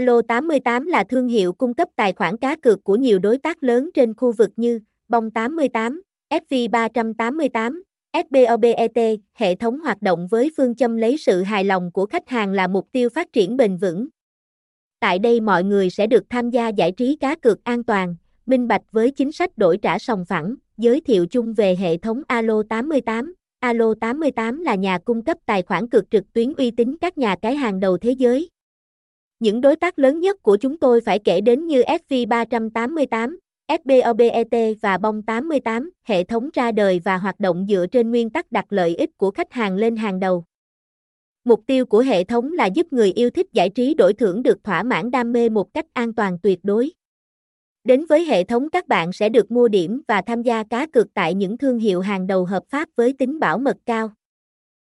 Alo 88 là thương hiệu cung cấp tài khoản cá cược của nhiều đối tác lớn trên khu vực như Bong 88, FV388, SBOBET, hệ thống hoạt động với phương châm lấy sự hài lòng của khách hàng là mục tiêu phát triển bền vững. Tại đây mọi người sẽ được tham gia giải trí cá cược an toàn, minh bạch với chính sách đổi trả sòng phẳng, giới thiệu chung về hệ thống Alo 88. Alo 88 là nhà cung cấp tài khoản cược trực tuyến uy tín các nhà cái hàng đầu thế giới. Những đối tác lớn nhất của chúng tôi phải kể đến như FV388, SBOBET và Bong 88, hệ thống ra đời và hoạt động dựa trên nguyên tắc đặt lợi ích của khách hàng lên hàng đầu. Mục tiêu của hệ thống là giúp người yêu thích giải trí đổi thưởng được thỏa mãn đam mê một cách an toàn tuyệt đối. Đến với hệ thống các bạn sẽ được mua điểm và tham gia cá cược tại những thương hiệu hàng đầu hợp pháp với tính bảo mật cao.